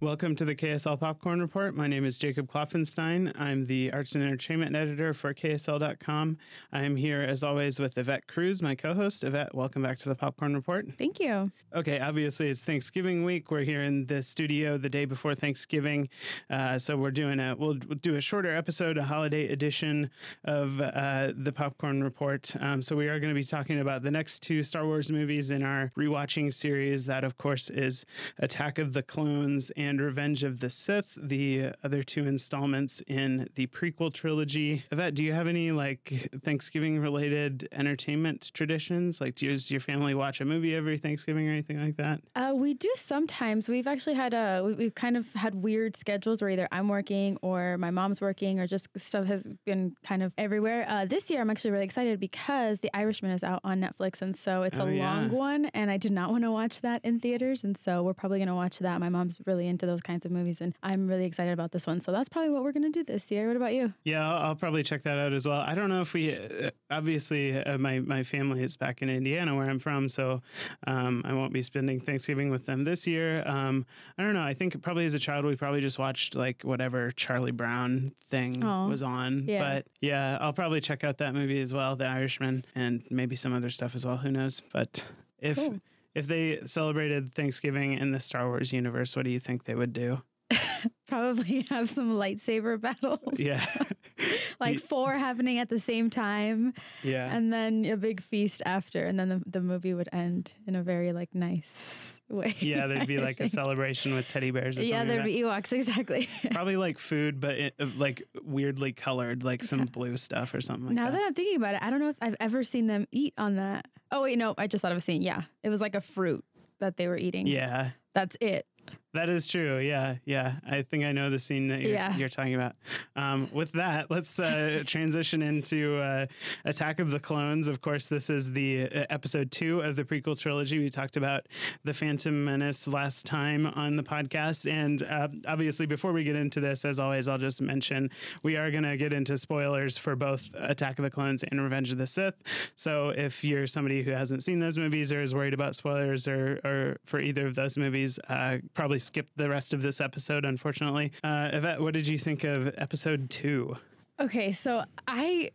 Welcome to the KSL Popcorn Report. My name is Jacob Klopfenstein. I'm the arts and entertainment editor for KSL.com. I am here, as always, with Yvette Cruz, my co host. Yvette, welcome back to the Popcorn Report. Thank you. Okay, obviously, it's Thanksgiving week. We're here in the studio the day before Thanksgiving. Uh, so we're doing a, we'll, we'll, do a shorter episode, a holiday edition of uh, the Popcorn Report. Um, so we are going to be talking about the next two Star Wars movies in our rewatching series. That, of course, is Attack of the Clones and and Revenge of the Sith, the other two installments in the prequel trilogy. Yvette, do you have any like Thanksgiving related entertainment traditions? Like, does your family watch a movie every Thanksgiving or anything like that? Uh, we do sometimes. We've actually had a, we, have kind of had weird schedules where either I'm working or my mom's working or just stuff has been kind of everywhere. Uh, this year, I'm actually really excited because The Irishman is out on Netflix. And so it's oh, a yeah. long one. And I did not want to watch that in theaters. And so we're probably going to watch that. My mom's really into those kinds of movies, and I'm really excited about this one. So that's probably what we're going to do this year. What about you? Yeah, I'll, I'll, probably check that out as well. I don't know if we uh, obviously uh, my my family is back in Indiana where I'm from, so um, I won't be spending Thanksgiving with them this year. Um, I don't know. I think probably as a child we probably just watched like whatever Charlie Brown thing Aww. was on. Yeah. But yeah, I'll probably check out that movie as well, The Irishman, and maybe some other stuff as well. Who knows? But if cool if they celebrated Thanksgiving in the Star Wars universe, what do you think they would do? Probably have some lightsaber battles. Yeah. like four happening at the same time. Yeah. And then a big feast after. And then the, the movie would end in a very like nice way. Yeah, there'd be like a celebration with teddy bears or yeah, something. Yeah, there'd like be Ewoks, exactly. Probably like food, but it, uh, like weirdly colored, like some yeah. blue stuff or something like now that. Now that I'm thinking about it, I don't know if I've ever seen them eat on that. Oh wait, no, I just thought of a scene. Yeah, it was like a fruit that they were eating. Yeah, that's it. That is true. Yeah, yeah. I think I know the scene that you're, yeah. you're talking about. Um, with that, let's uh, transition into uh, Attack of the Clones. Of course, this is the uh, episode two of the prequel trilogy. We talked about the Phantom Menace last time on the podcast, and uh, obviously, before we get into this, as always, I'll just mention we are going to get into spoilers for both Attack of the Clones and Revenge of the Sith. So, if you're somebody who hasn't seen those movies or is worried about spoilers or, or for either of those movies, uh, probably skip the rest of this episode, unfortunately. Uh, Yvette, what did you think of episode two? Okay, so I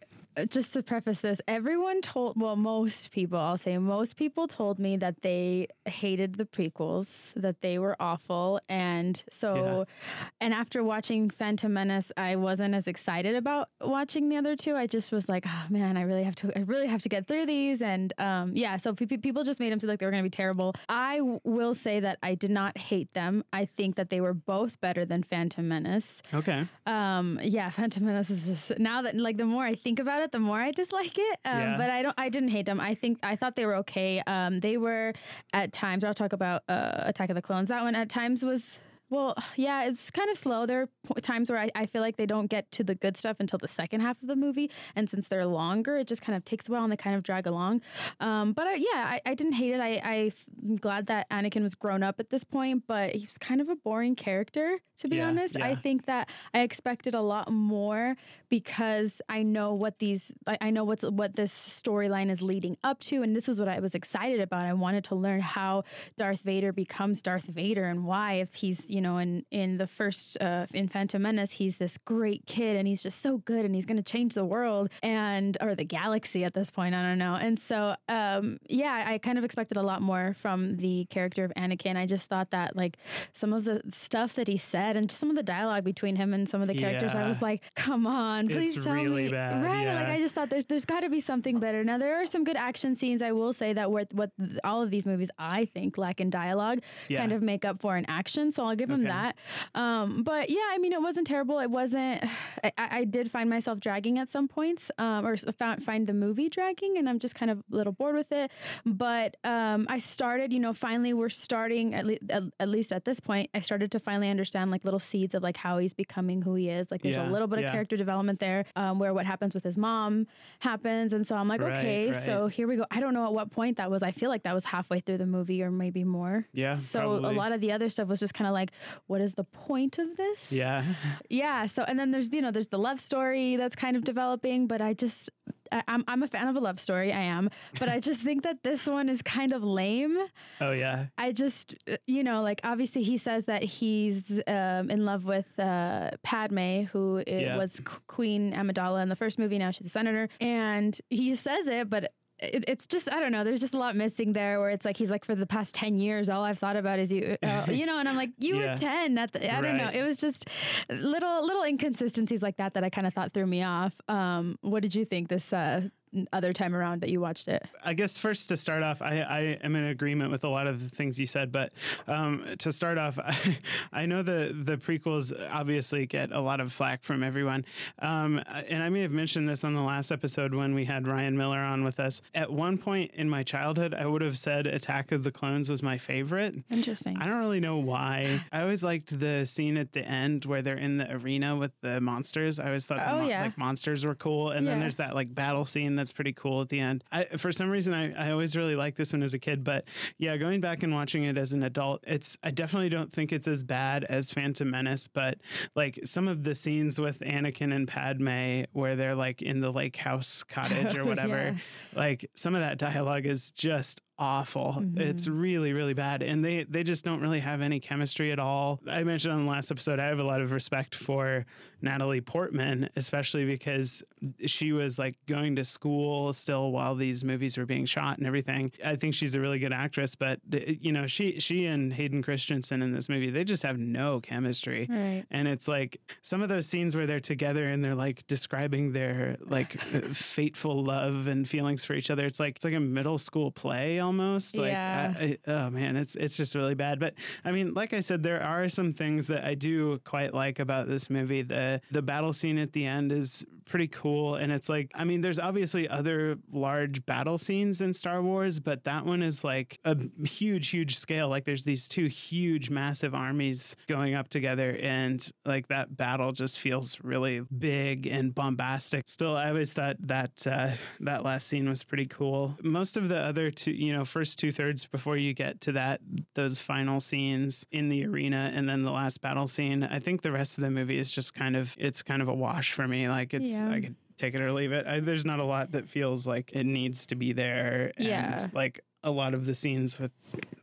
just to preface this, everyone told, well, most people, I'll say most people told me that they hated the prequels, that they were awful. And so, yeah. and after watching Phantom Menace, I wasn't as excited about watching the other two. I just was like, oh man, I really have to, I really have to get through these. And um, yeah, so p- people just made them feel like they were going to be terrible. I w- will say that I did not hate them. I think that they were both better than Phantom Menace. Okay. Um, yeah, Phantom Menace is just, now that, like, the more I think about it, it, the more I dislike it. Um, yeah. But I don't. I didn't hate them. I think I thought they were okay. Um, they were at times. I'll talk about uh, Attack of the Clones. That one at times was well, yeah, it's kind of slow. There are times where I, I feel like they don't get to the good stuff until the second half of the movie. And since they're longer, it just kind of takes a while and they kind of drag along. Um, but I, yeah, I, I, didn't hate it. I, I'm glad that Anakin was grown up at this point, but he was kind of a boring character, to be yeah, honest. Yeah. I think that I expected a lot more because I know what these, I, I know what's what this storyline is leading up to. And this was what I was excited about. I wanted to learn how Darth Vader becomes Darth Vader and why, if he's, you you know, in in the first uh, in Phantom Menace, he's this great kid and he's just so good and he's going to change the world and or the galaxy at this point. I don't know. And so, um, yeah, I kind of expected a lot more from the character of Anakin. I just thought that like some of the stuff that he said and some of the dialogue between him and some of the characters, yeah. I was like, come on, please it's tell really me. Bad. Right? Yeah. Like I just thought there's there's got to be something better. Now there are some good action scenes. I will say that what what all of these movies I think lack in dialogue yeah. kind of make up for in action. So I'll give give him that. Um, but yeah, I mean, it wasn't terrible. It wasn't. I, I did find myself dragging at some points, um, or found, find the movie dragging, and I'm just kind of a little bored with it. But um, I started, you know, finally we're starting at, le- at, at, least at this point. I started to finally understand like little seeds of like how he's becoming who he is. Like there's yeah, a little bit yeah. of character development there, um, where what happens with his mom happens, and so I'm like, right, okay, right. so here we go. I don't know at what point that was. I feel like that was halfway through the movie, or maybe more. Yeah. So probably. a lot of the other stuff was just kind of like, what is the point of this? Yeah. Yeah. So, and then there's, you know, there's the love story that's kind of developing, but I just, I, I'm I'm a fan of a love story. I am, but I just think that this one is kind of lame. Oh yeah. I just uh, you know like obviously he says that he's um, in love with uh, Padme, who yeah. was Queen Amidala in the first movie. Now she's a senator, and he says it, but it, it's just I don't know. There's just a lot missing there where it's like he's like for the past ten years, all I've thought about is you, uh, you know. And I'm like, you yeah. were ten. At the, I don't know. It was just little little inconsistencies like that that I kind of thought threw me off. Um, what did you think this uh, other time around that you watched it? I guess first to start off, I, I am in agreement with a lot of the things you said, but um, to start off, I, I, know the the prequels obviously get a lot of flack from everyone, um, and I may have mentioned this on the last episode when we had Ryan Miller on with us. At one point in my childhood, I would have said Attack of the Clones was my favorite. Interesting. I don't really know why. I always liked the scene at the end where they're in the arena with the monsters. I always thought the oh, mo- yeah. like monsters were cool, and yeah. then there's that like battle scene that's pretty cool at the end. I, for some reason, I, I always really liked this one as a kid, but yeah, going back and watching it as an adult, it's I definitely don't think it's as bad as Phantom Menace, but like some of the scenes with Anakin and Padme where they're like in the lake house cottage or whatever, yeah. like some of that dialogue is just awful. Mm-hmm. It's really, really bad. And they they just don't really have any chemistry at all. I mentioned on the last episode, I have a lot of respect for Natalie Portman, especially because she was like going to school still while these movies were being shot and everything. I think she's a really good actress, but you know, she she and Hayden Christensen in this movie, they just have no chemistry. Right. And it's like some of those scenes where they're together and they're like describing their like fateful love and feelings for each other. It's like it's like a middle school play almost. Like, yeah. I, I, oh man, it's it's just really bad. But I mean, like I said, there are some things that I do quite like about this movie. The the battle scene at the end is pretty cool, and it's like I mean, there's obviously other large battle scenes in Star Wars, but that one is like a huge, huge scale. Like there's these two huge, massive armies going up together, and like that battle just feels really big and bombastic. Still, I always thought that uh, that last scene was pretty cool. Most of the other two, you know know, first two thirds before you get to that, those final scenes in the arena and then the last battle scene. I think the rest of the movie is just kind of, it's kind of a wash for me. Like it's, yeah. I could take it or leave it. I, there's not a lot that feels like it needs to be there. And yeah. like a lot of the scenes with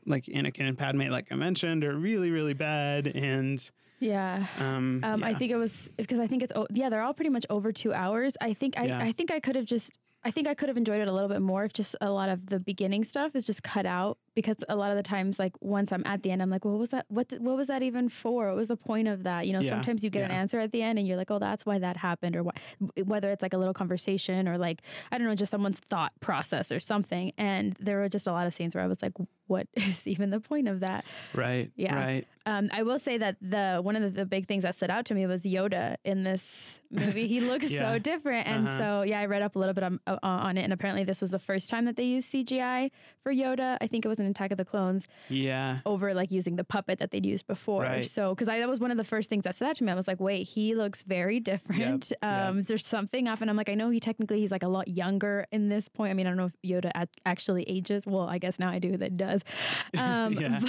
like Anakin and Padme, like I mentioned, are really, really bad. And, yeah. Um, um, yeah. I think it was because I think it's yeah they're all pretty much over two hours. I think I yeah. I think I could have just I think I could have enjoyed it a little bit more if just a lot of the beginning stuff is just cut out because a lot of the times, like once I'm at the end, I'm like, well, what was that? What what was that even for? What was the point of that? You know, yeah. sometimes you get yeah. an answer at the end, and you're like, oh, that's why that happened, or what? Whether it's like a little conversation or like I don't know, just someone's thought process or something. And there were just a lot of scenes where I was like, what is even the point of that? Right. Yeah. Right. Um, I will say that the one of the, the, big things that stood out to me was Yoda in this movie. He looks yeah. so different, and uh-huh. so yeah, I read up a little bit on, uh, on, it, and apparently this was the first time that they used CGI for Yoda. I think it was in Attack of the Clones. Yeah. Over like using the puppet that they'd used before. Right. So because that was one of the first things that stood out to me. I was like, wait, he looks very different. Yep. Um, yep. There's something off, and I'm like, I know he technically he's like a lot younger in this point. I mean, I don't know if Yoda actually ages. Well, I guess now I do that does. Um, yeah.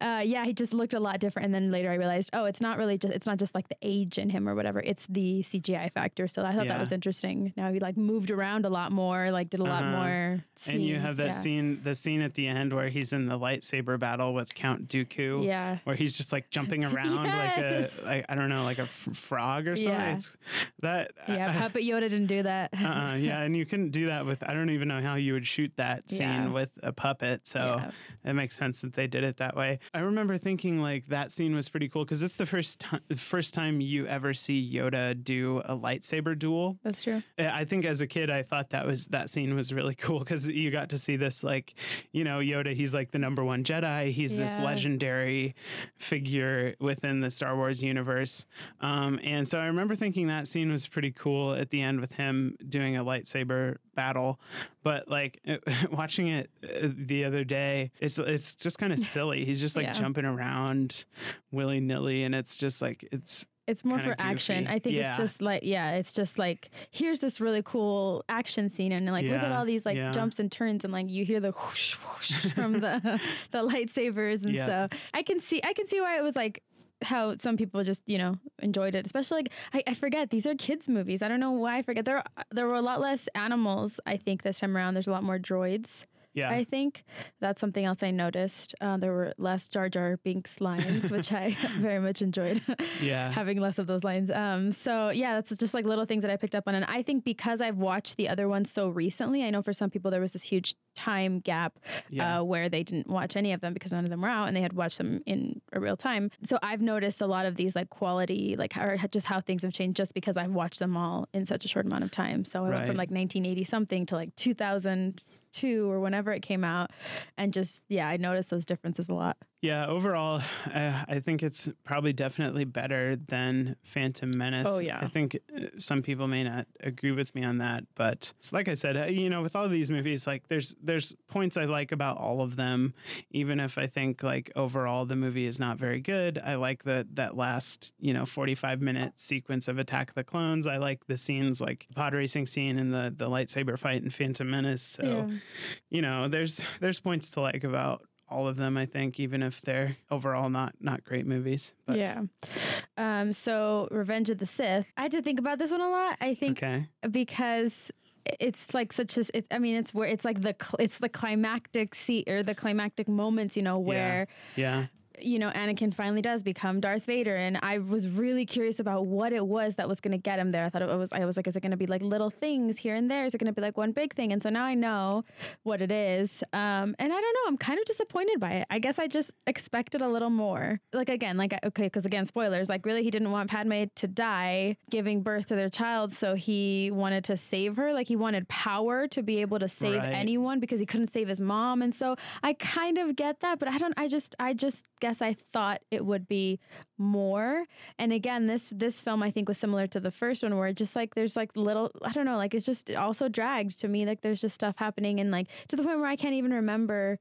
But uh, yeah, he just looked a lot different. And then later I realized, oh, it's not really just, it's not just like the age in him or whatever. It's the CGI factor. So I thought yeah. that was interesting. Now he like moved around a lot more, like did a uh-huh. lot more. Scenes. And you have that yeah. scene, the scene at the end where he's in the lightsaber battle with Count Dooku. Yeah. Where he's just like jumping around yes. like a, like, I don't know, like a f- frog or something. Yeah. It's that. Yeah. Uh, Puppet Yoda didn't do that. uh, yeah. And you couldn't do that with, I don't even know how you would shoot that scene yeah. with a puppet. So it makes sense that they did it that way. I remember thinking like that scene was pretty cool because it's the first time first time you ever see Yoda do a lightsaber duel. That's true. I think as a kid I thought that was that scene was really cool because you got to see this like you know Yoda he's like the number one Jedi. He's yeah. this legendary figure within the Star Wars universe. Um, and so I remember thinking that scene was pretty cool at the end with him doing a lightsaber battle. But like watching it uh, the other day, it's it's just kind of silly. He's just like yeah. jumping around willy nilly, and it's just like it's it's more for goofy. action. I think yeah. it's just like yeah, it's just like here's this really cool action scene and like yeah. look at all these like yeah. jumps and turns and like you hear the whoosh, whoosh from the the lightsabers and so I can see I can see why it was like how some people just you know enjoyed it. Especially like I, I forget these are kids movies. I don't know why I forget. There there were a lot less animals. I think this time around. There's a lot more droids. Yeah. I think that's something else I noticed. Uh, there were less Jar Jar Binks lines, which I very much enjoyed. yeah. Having less of those lines. Um, so yeah, that's just like little things that I picked up on. And I think because I've watched the other ones so recently, I know for some people there was this huge time gap yeah. uh, where they didn't watch any of them because none of them were out and they had watched them in a real time. So I've noticed a lot of these like quality, like or just how things have changed just because I've watched them all in such a short amount of time. So I right. went from like 1980 something to like 2000 two or whenever it came out, and just yeah, I noticed those differences a lot. Yeah, overall, uh, I think it's probably definitely better than Phantom Menace. Oh yeah, I think uh, some people may not agree with me on that, but like I said, uh, you know, with all these movies, like there's there's points I like about all of them, even if I think like overall the movie is not very good. I like the that last you know 45 minute sequence of Attack of the Clones. I like the scenes like pod racing scene and the the lightsaber fight in Phantom Menace. So, yeah. you know, there's there's points to like about all of them. I think, even if they're overall not not great movies. But. Yeah. Um, so Revenge of the Sith. I had to think about this one a lot. I think okay. because it's like such a it's, i mean it's where it's like the it's the climactic see or the climactic moments you know where yeah, yeah you know, Anakin finally does become Darth Vader, and I was really curious about what it was that was going to get him there. I thought it was, I was like, is it going to be like little things here and there? Is it going to be like one big thing? And so now I know what it is, um, and I don't know. I'm kind of disappointed by it. I guess I just expected a little more. Like again, like okay, because again, spoilers. Like really, he didn't want Padme to die giving birth to their child, so he wanted to save her. Like he wanted power to be able to save right. anyone because he couldn't save his mom, and so I kind of get that, but I don't. I just, I just guess I thought it would be more. And again, this this film I think was similar to the first one where just like there's like little I don't know, like it's just also dragged to me. Like there's just stuff happening and like to the point where I can't even remember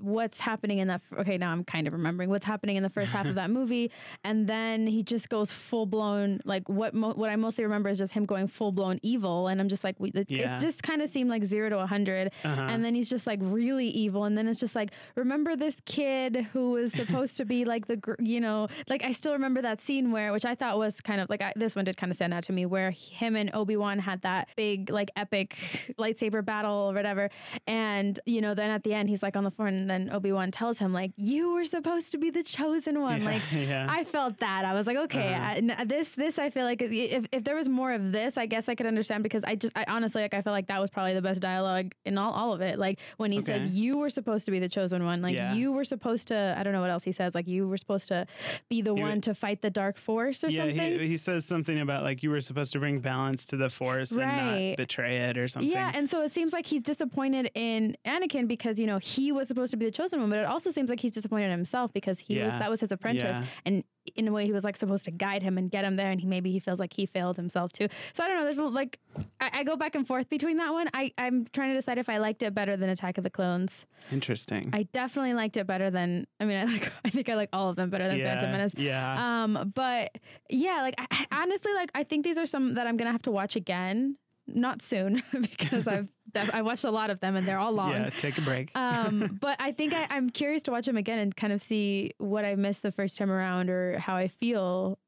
what's happening in that okay now i'm kind of remembering what's happening in the first half of that movie. And then he just goes full blown like what mo- what i mostly remember is just him going full blown evil. And i'm just like we, it, yeah. just kind of seemed like 0 to a 100 uh-huh. and then he's just like really evil. And then it's just like remember this kid who was supposed to be like the you know like i still remember that scene where which i thought was kind of like I, this one did kind of stand out to me where him and obi-wan had that big like epic lightsaber battle or whatever. And you know then at the end he's like on the floor and then Obi Wan tells him like, "You were supposed to be the chosen one." Yeah, like, yeah. I felt that. I was like, okay, uh-huh. I, this this I feel like if if there was more of this, I guess I could understand because I just I honestly like I felt like that was probably the best dialogue in all all of it. Like when he okay. says, "You were supposed to be the chosen one," like yeah. you were supposed to. I don't know what else he says. Like you were supposed to be the he one to fight the dark force or something. He, he says something about like you were supposed to bring balance to the force right. and not betray it or something. Yeah, and so it seems like he's disappointed in Anakin because you know he was supposed to be the chosen one, but it also seems like he's disappointed in himself because he yeah. was that was his apprentice, yeah. and in a way he was like supposed to guide him and get him there, and he maybe he feels like he failed himself too. So I don't know. There's like I, I go back and forth between that one. I I'm trying to decide if I liked it better than Attack of the Clones. Interesting. I definitely liked it better than. I mean, I like. I think I like all of them better than yeah, Phantom Menace. Yeah. Um. But yeah, like I, honestly, like I think these are some that I'm gonna have to watch again not soon because I've I watched a lot of them and they're all long. Yeah, take a break. um, but I think I, am curious to watch them again and kind of see what I missed the first time around or how I feel.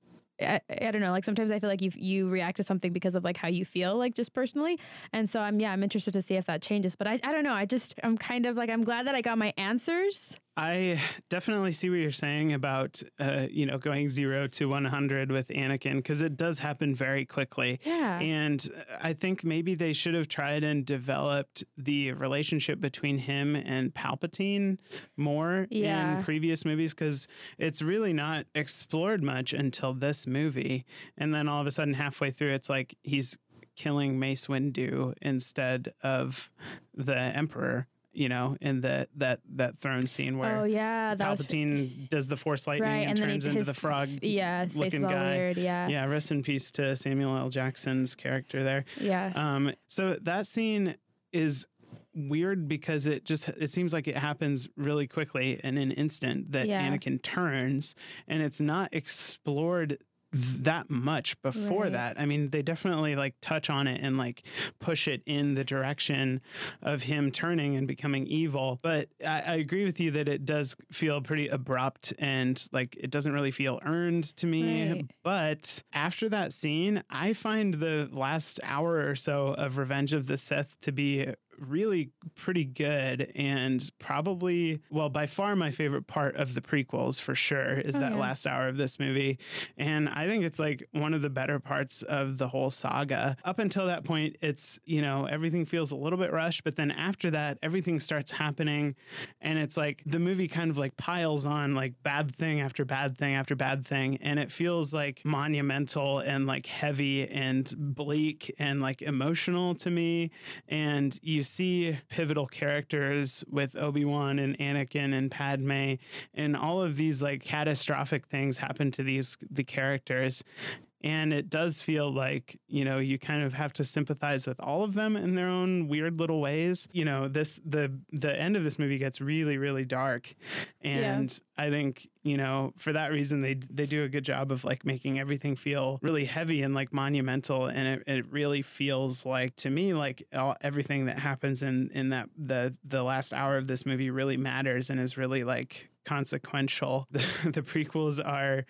I, I, don't know. Like sometimes I feel like you you react to something because of like how you feel, like just personally. And so I'm yeah, I'm interested to see if that changes. But I I don't know. I just I'm kind of like I'm glad that I got my answers I definitely see what you're saying about, uh, you know, going zero to 100 with Anakin because it does happen very quickly. Yeah. And I think maybe they should have tried and developed the relationship between him and Palpatine more yeah. in previous movies because it's really not explored much until this movie. And then all of a sudden, halfway through, it's like he's killing Mace Windu instead of the Emperor you know, in the that that throne scene where oh yeah, that Palpatine was, does the Force lightning right, and, and turns into the frog, yeah, looking guy. Weird, yeah, yeah. Rest in peace to Samuel L. Jackson's character there. Yeah. Um. So that scene is weird because it just it seems like it happens really quickly in an instant that yeah. Anakin turns and it's not explored that much before right. that. I mean, they definitely like touch on it and like push it in the direction of him turning and becoming evil. But I, I agree with you that it does feel pretty abrupt and like it doesn't really feel earned to me. Right. But after that scene, I find the last hour or so of Revenge of the Sith to be really pretty good and probably, well, by far my favorite part of the prequels for sure is oh, that yeah. last hour of this movie. And I think it's like one of the better parts of the whole saga. Up until that point, it's, you know, everything feels a little bit rushed, but then after that, everything starts happening. And it's like the movie kind of like piles on like bad thing after bad thing after bad thing. And it feels like monumental and like heavy and bleak and like emotional to me. And you see pivotal characters with Obi Wan and Anakin and Padme, and all of these like catastrophic things happen to these the characters, and it does feel like, you know, you kind of have to sympathize with all of them in their own weird little ways. You know, this the the end of this movie gets really, really dark. And yeah. I think, you know, for that reason they they do a good job of like making everything feel really heavy and like monumental. And it, it really feels like to me like all, everything that happens in in that the the last hour of this movie really matters and is really like consequential. The, the, prequels are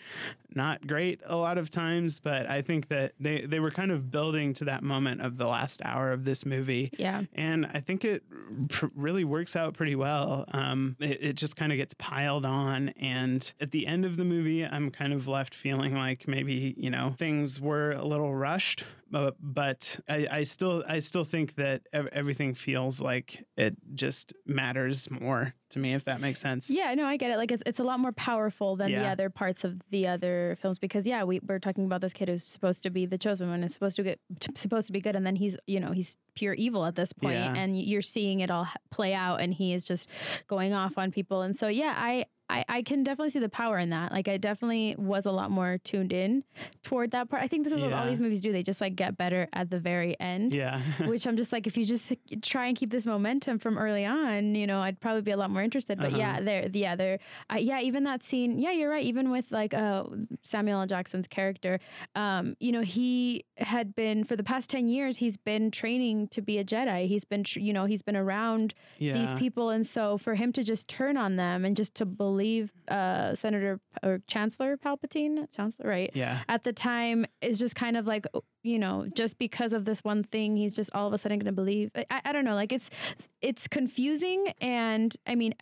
not great a lot of times, but I think that they, they were kind of building to that moment of the last hour of this movie. Yeah. And I think it pr- really works out pretty well. Um, it, it just kind of gets piled on. And at the end of the movie, I'm kind of left feeling like maybe, you know, things were a little rushed uh, but I, I, still I still think that everything feels like it just matters more to me if that makes sense. Yeah, no, I get it. Like it's it's a lot more powerful than yeah. the other parts of the other films because yeah, we we're talking about this kid who's supposed to be the chosen one, is supposed to get supposed to be good, and then he's you know he's pure evil at this point, yeah. and you're seeing it all play out, and he is just going off on people, and so yeah, I I, I can definitely see the power in that. Like I definitely was a lot more tuned in toward that part. I think this is yeah. what all these movies do. They just like get better at the very end. Yeah. which I'm just like, if you just try and keep this momentum from early on, you know, I'd probably be a lot more interested. But uh-huh. yeah, there, yeah, there, uh, yeah, even that scene. Yeah, you're right. Even with like uh, Samuel L. Jackson's character, um, you know, he had been for the past ten years. He's been training to be a Jedi. He's been, you know, he's been around yeah. these people, and so for him to just turn on them and just to believe believe uh, Senator or Chancellor Palpatine, Chancellor, right? Yeah. At the time, is just kind of like, you know, just because of this one thing, he's just all of a sudden going to believe. I, I don't know. Like it's, it's confusing, and I mean,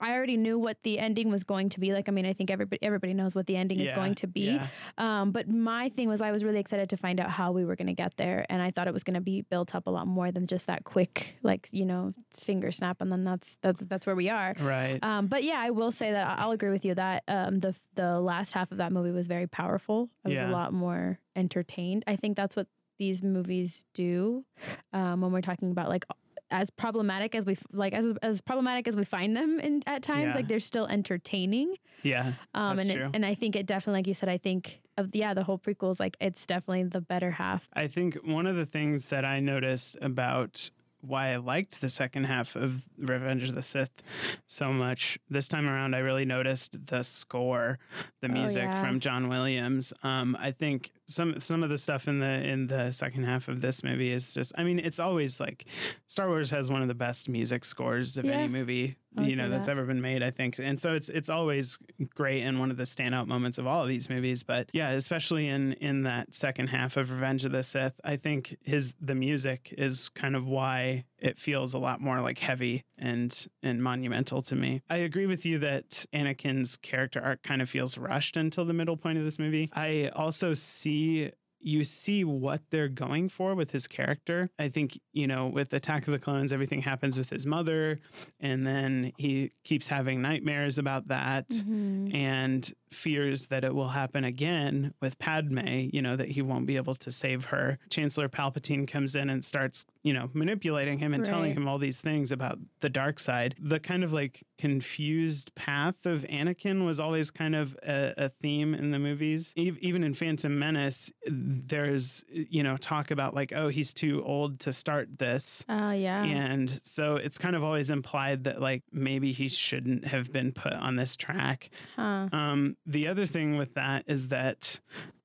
I already knew what the ending was going to be. Like, I mean, I think everybody everybody knows what the ending yeah, is going to be. Yeah. Um, but my thing was, I was really excited to find out how we were going to get there, and I thought it was going to be built up a lot more than just that quick, like you know, finger snap, and then that's that's that's where we are. Right. Um, but yeah, I will say that I'll agree with you that um, the the last half of that movie was very powerful. I was yeah. a lot more entertained. I think that's what these movies do um, when we're talking about like as problematic as we like as as problematic as we find them in at times yeah. like they're still entertaining. Yeah um and it, and i think it definitely like you said i think of yeah the whole prequel is like it's definitely the better half. I think one of the things that i noticed about why I liked the second half of Revenge of the Sith so much. This time around, I really noticed the score, the oh, music oh, yeah. from John Williams. Um, I think some some of the stuff in the in the second half of this movie is just. I mean, it's always like Star Wars has one of the best music scores of yeah. any movie you know that's ever been made i think. And so it's it's always great and one of the standout moments of all of these movies. But yeah especially in in that second half of revenge of the sith i think his the music is kind of why it feels a lot more like heavy and and monumental to me. I agree with you that anakin's character arc kind of feels rushed until the middle point of this movie. I also see you see what they're going for with his character. I think, you know, with Attack of the Clones, everything happens with his mother, and then he keeps having nightmares about that mm-hmm. and fears that it will happen again with Padme, you know, that he won't be able to save her. Chancellor Palpatine comes in and starts, you know, manipulating him and right. telling him all these things about the dark side. The kind of like confused path of Anakin was always kind of a, a theme in the movies. Even in Phantom Menace, there's you know talk about like oh he's too old to start this. Oh uh, yeah. And so it's kind of always implied that like maybe he shouldn't have been put on this track. Huh. Um, the other thing with that is that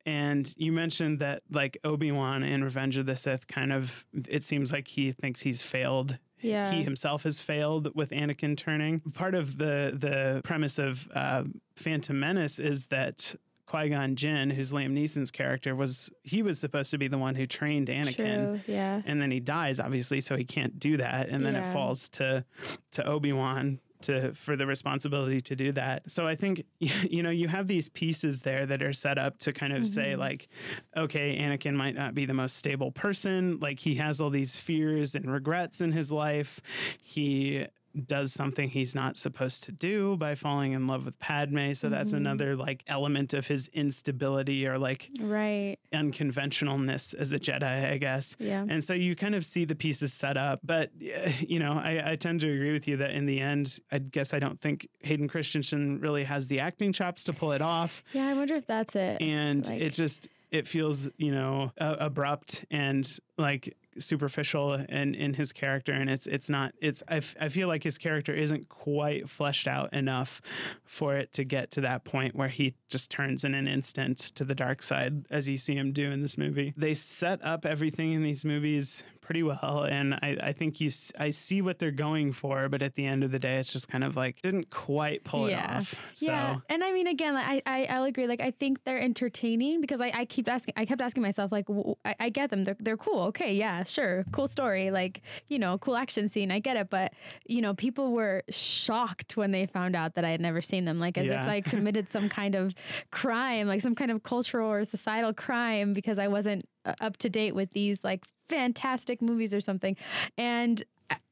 And you mentioned that like Obi Wan in Revenge of the Sith kind of it seems like he thinks he's failed yeah. he himself has failed with Anakin turning. Part of the the premise of uh, Phantom Menace is that Qui Gon Jinn, who's Liam Neeson's character, was he was supposed to be the one who trained Anakin, True, yeah, and then he dies, obviously, so he can't do that, and then yeah. it falls to to Obi Wan to for the responsibility to do that. So I think you know you have these pieces there that are set up to kind of mm-hmm. say like okay, Anakin might not be the most stable person, like he has all these fears and regrets in his life. He does something he's not supposed to do by falling in love with Padme. So that's mm-hmm. another like element of his instability or like right unconventionalness as a Jedi, I guess. Yeah. And so you kind of see the pieces set up. But, you know, I, I tend to agree with you that in the end, I guess I don't think Hayden Christensen really has the acting chops to pull it off. Yeah, I wonder if that's it. And like... it just, it feels, you know, uh, abrupt and like superficial in, in his character and it's it's not it's I, f- I feel like his character isn't quite fleshed out enough for it to get to that point where he just turns in an instant to the dark side as you see him do in this movie. They set up everything in these movies pretty well, and I, I think you I see what they're going for, but at the end of the day, it's just kind of like didn't quite pull yeah. it off. So. Yeah, and I mean, again, like, I, I I'll agree. Like I think they're entertaining because I, I keep asking, I kept asking myself, like I, I get them, they're they're cool, okay, yeah, sure, cool story, like you know, cool action scene, I get it, but you know, people were shocked when they found out that I had never seen them, like as yeah. if I committed some kind of crime, like some kind of cultural or societal crime because I wasn't uh, up to date with these like fantastic movies or something. And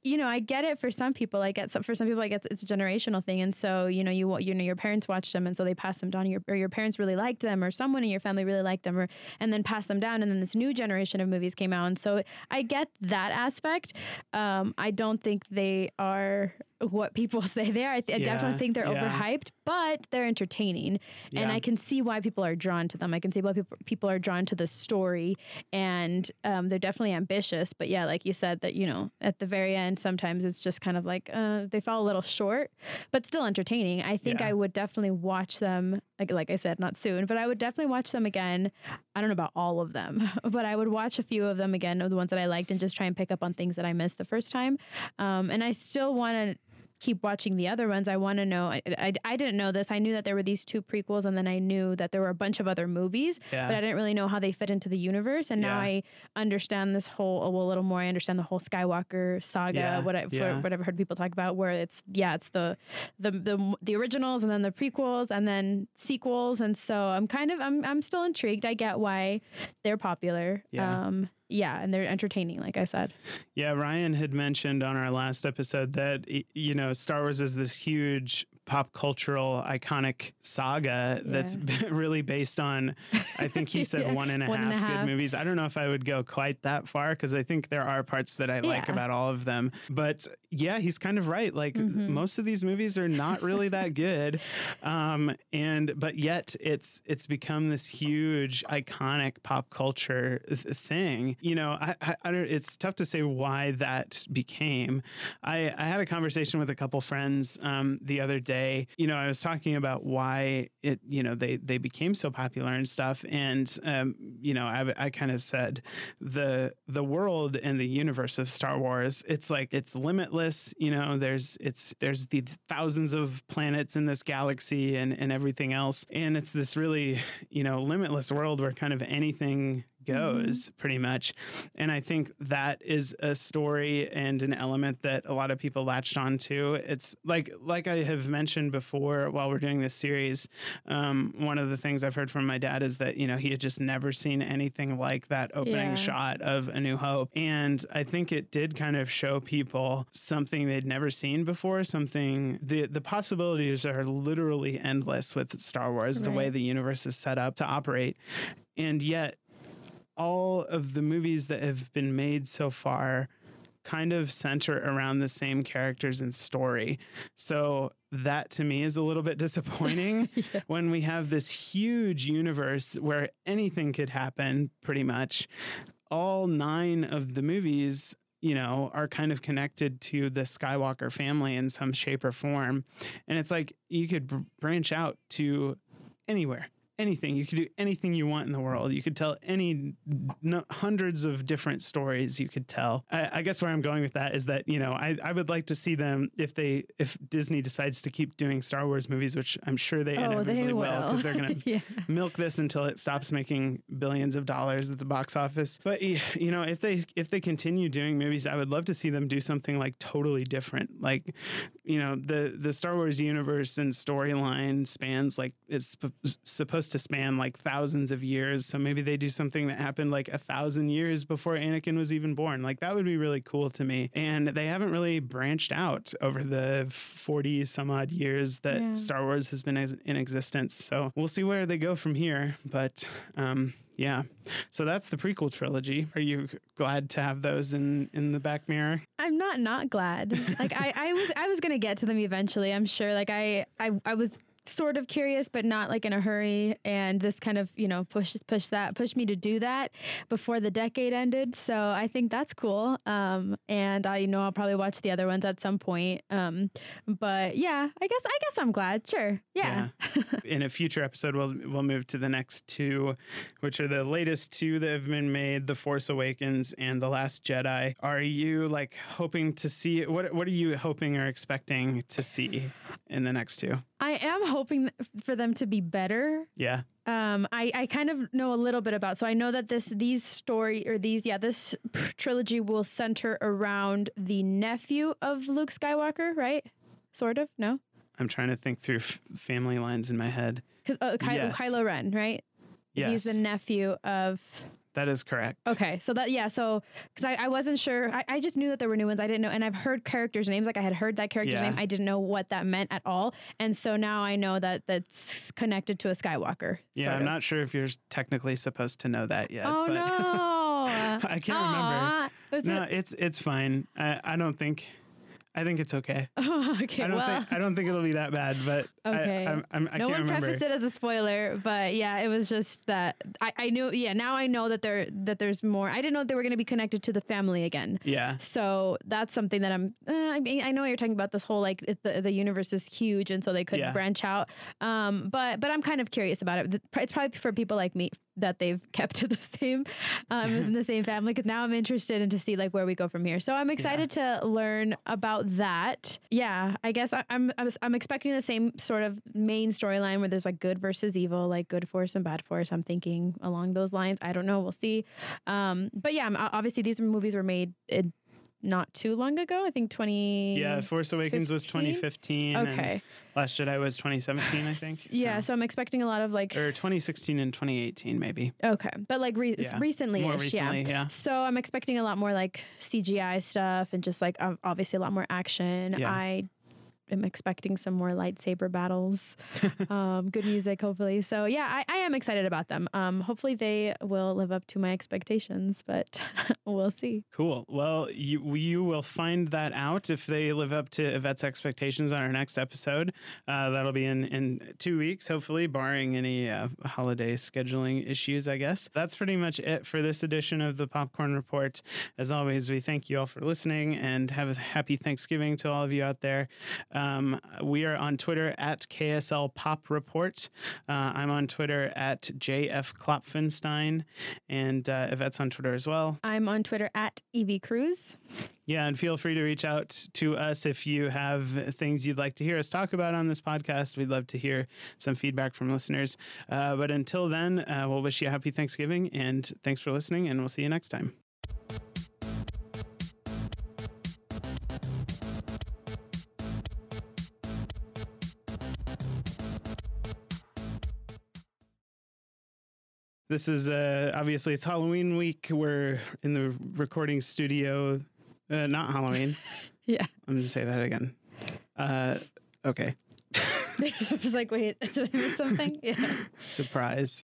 you know, I get it for some people. I get some for some people. I guess it's a generational thing, and so you know, you you know, your parents watched them, and so they pass them down. Your or your parents really liked them, or someone in your family really liked them, or and then pass them down. And then this new generation of movies came out, and so I get that aspect. Um, I don't think they are what people say there. I, th- yeah, I definitely think they're yeah. overhyped, but they're entertaining, yeah. and I can see why people are drawn to them. I can see why people people are drawn to the story, and um, they're definitely ambitious. But yeah, like you said, that you know, at the very end, sometimes it's just kind of like uh, they fall a little short, but still entertaining. I think I would definitely watch them. Like like I said, not soon, but I would definitely watch them again. I don't know about all of them, but I would watch a few of them again, the ones that I liked, and just try and pick up on things that I missed the first time. Um, and I still want to keep watching the other ones. I want to know. I, I, I, didn't know this. I knew that there were these two prequels, and then I knew that there were a bunch of other movies, yeah. but I didn't really know how they fit into the universe. And yeah. now I understand this whole a little more. I understand the whole Skywalker saga. Yeah. What, I, yeah. what I've heard people talk about, where it's yeah, it's the the the the originals, and then the prequels, and then sequels. And so I'm kind of I'm I'm still intrigued. I get why they're popular. Yeah. Um, yeah, and they're entertaining, like I said. Yeah, Ryan had mentioned on our last episode that you know Star Wars is this huge pop cultural iconic saga yeah. that's really based on I think he said yeah. one, and a, one half and a half good movies. I don't know if I would go quite that far because I think there are parts that I like about all of them. But yeah, he's kind of right. Like mm-hmm. most of these movies are not really that good. Um, and but yet it's it's become this huge iconic pop culture th- thing. You know, I, I, I, don't it's tough to say why that became. I, I had a conversation with a couple friends um, the other day day, you know, I was talking about why it, you know, they they became so popular and stuff, and um, you know, I, I kind of said the the world and the universe of Star Wars, it's like it's limitless. You know, there's it's there's these thousands of planets in this galaxy and and everything else, and it's this really you know limitless world where kind of anything goes mm-hmm. pretty much. And I think that is a story and an element that a lot of people latched onto. It's like like I have mentioned before while we're doing this series, um, one of the things I've heard from my dad is that, you know, he had just never seen anything like that opening yeah. shot of A New Hope. And I think it did kind of show people something they'd never seen before, something the the possibilities are literally endless with Star Wars, right. the way the universe is set up to operate. And yet all of the movies that have been made so far kind of center around the same characters and story. So that to me is a little bit disappointing yeah. when we have this huge universe where anything could happen pretty much. All nine of the movies you know, are kind of connected to the Skywalker family in some shape or form. And it's like you could b- branch out to anywhere anything. You could do anything you want in the world. You could tell any no, hundreds of different stories you could tell. I, I, guess where I'm going with that is that you know I, I would like to see them if they if Disney decides to keep doing Star Wars movies, which I'm sure they oh, inevitably they will because they're going to yeah. milk this until it stops making billions of dollars at the box office. But you know if they if they continue doing movies, I would love to see them do something like totally different. Like you know the the Star Wars universe and storyline spans like it's supposed to span like thousands of years. So maybe they do something that happened like a thousand years before Anakin was even born. Like that would be really cool to me. And they haven't really branched out over the 40 some odd years that yeah. Star Wars has been in existence. So we'll see where they go from here. But um, yeah. So that's the prequel trilogy. Are you glad to have those in in the back mirror? I'm not not glad. like I, I was I was gonna get to them eventually. I'm sure. Like I I, I was sort of curious, but not like in a hurry. And this kind of, you know, pushed push that pushed me to do that before the decade ended. So I think that's cool. Um, and I you know I'll probably watch the other ones at some point. Um, but yeah, I guess I guess I'm glad. Sure. Yeah. yeah. in a future episode, we'll we'll move to the next two, which are the latest two that have been made: The Force Awakens and The Last Jedi. Are you like hoping to see what? What are you hoping or expecting to see in the next two? I am hoping for them to be better. Yeah. Um, I, I kind of know a little bit about, so I know that this these story or these yeah this trilogy will center around the nephew of Luke Skywalker, right? Sort of. No. I'm trying to think through f- family lines in my head. Because uh, Ky- yes. Kylo Ren, right? Yes. He's the nephew of that is correct. Okay, so that yeah, so because I, I wasn't sure, I, I just knew that there were new ones. I didn't know, and I've heard characters' names. Like I had heard that character's yeah. name, I didn't know what that meant at all, and so now I know that that's connected to a Skywalker. Yeah, I'm of. not sure if you're technically supposed to know that yet. Oh but no, I can't Aww. remember. no, it? it's it's fine. I I don't think. I think it's okay. Oh, okay. I don't well, think I don't think it'll be that bad, but okay. I, I'm, I'm, I no one remember. prefaced it as a spoiler, but yeah, it was just that I, I knew. Yeah, now I know that there that there's more. I didn't know they were going to be connected to the family again. Yeah. So that's something that I'm. Uh, I mean, I know you're talking about this whole like it, the the universe is huge, and so they could yeah. branch out. Um, but but I'm kind of curious about it. It's probably for people like me that they've kept to the same um, in the same family because now I'm interested in to see like where we go from here. So I'm excited yeah. to learn about that. Yeah, I guess I, I'm, I'm I'm expecting the same sort of main storyline where there's like good versus evil, like good force and bad force. I'm thinking along those lines. I don't know. We'll see. Um, but yeah, obviously these movies were made in not too long ago. I think 20. Yeah, Force Awakens 15? was 2015. Okay. Last Jedi was 2017, I think. So. Yeah, so I'm expecting a lot of like. Or 2016 and 2018, maybe. Okay. But like re- yeah. recently recently, yeah. yeah. So I'm expecting a lot more like CGI stuff and just like obviously a lot more action. Yeah. I am expecting some more lightsaber battles, um, good music, hopefully. So yeah, I, I am excited about them. Um, hopefully they will live up to my expectations, but we'll see. Cool. Well, you you will find that out if they live up to Yvette's expectations on our next episode. Uh, that'll be in in two weeks, hopefully, barring any uh, holiday scheduling issues. I guess that's pretty much it for this edition of the Popcorn Report. As always, we thank you all for listening and have a happy Thanksgiving to all of you out there. Um, we are on Twitter at KSL Pop Report. Uh, I'm on Twitter at JF Klopfenstein, and uh, Yvette's on Twitter as well. I'm on Twitter at Evie Cruz. Yeah, and feel free to reach out to us if you have things you'd like to hear us talk about on this podcast. We'd love to hear some feedback from listeners. Uh, but until then, uh, we'll wish you a happy Thanksgiving and thanks for listening, and we'll see you next time. This is uh, obviously it's Halloween week. We're in the recording studio. Uh, not Halloween. yeah. I'm going to say that again. Uh, okay. I was like, wait, did I miss something? Yeah. Surprise.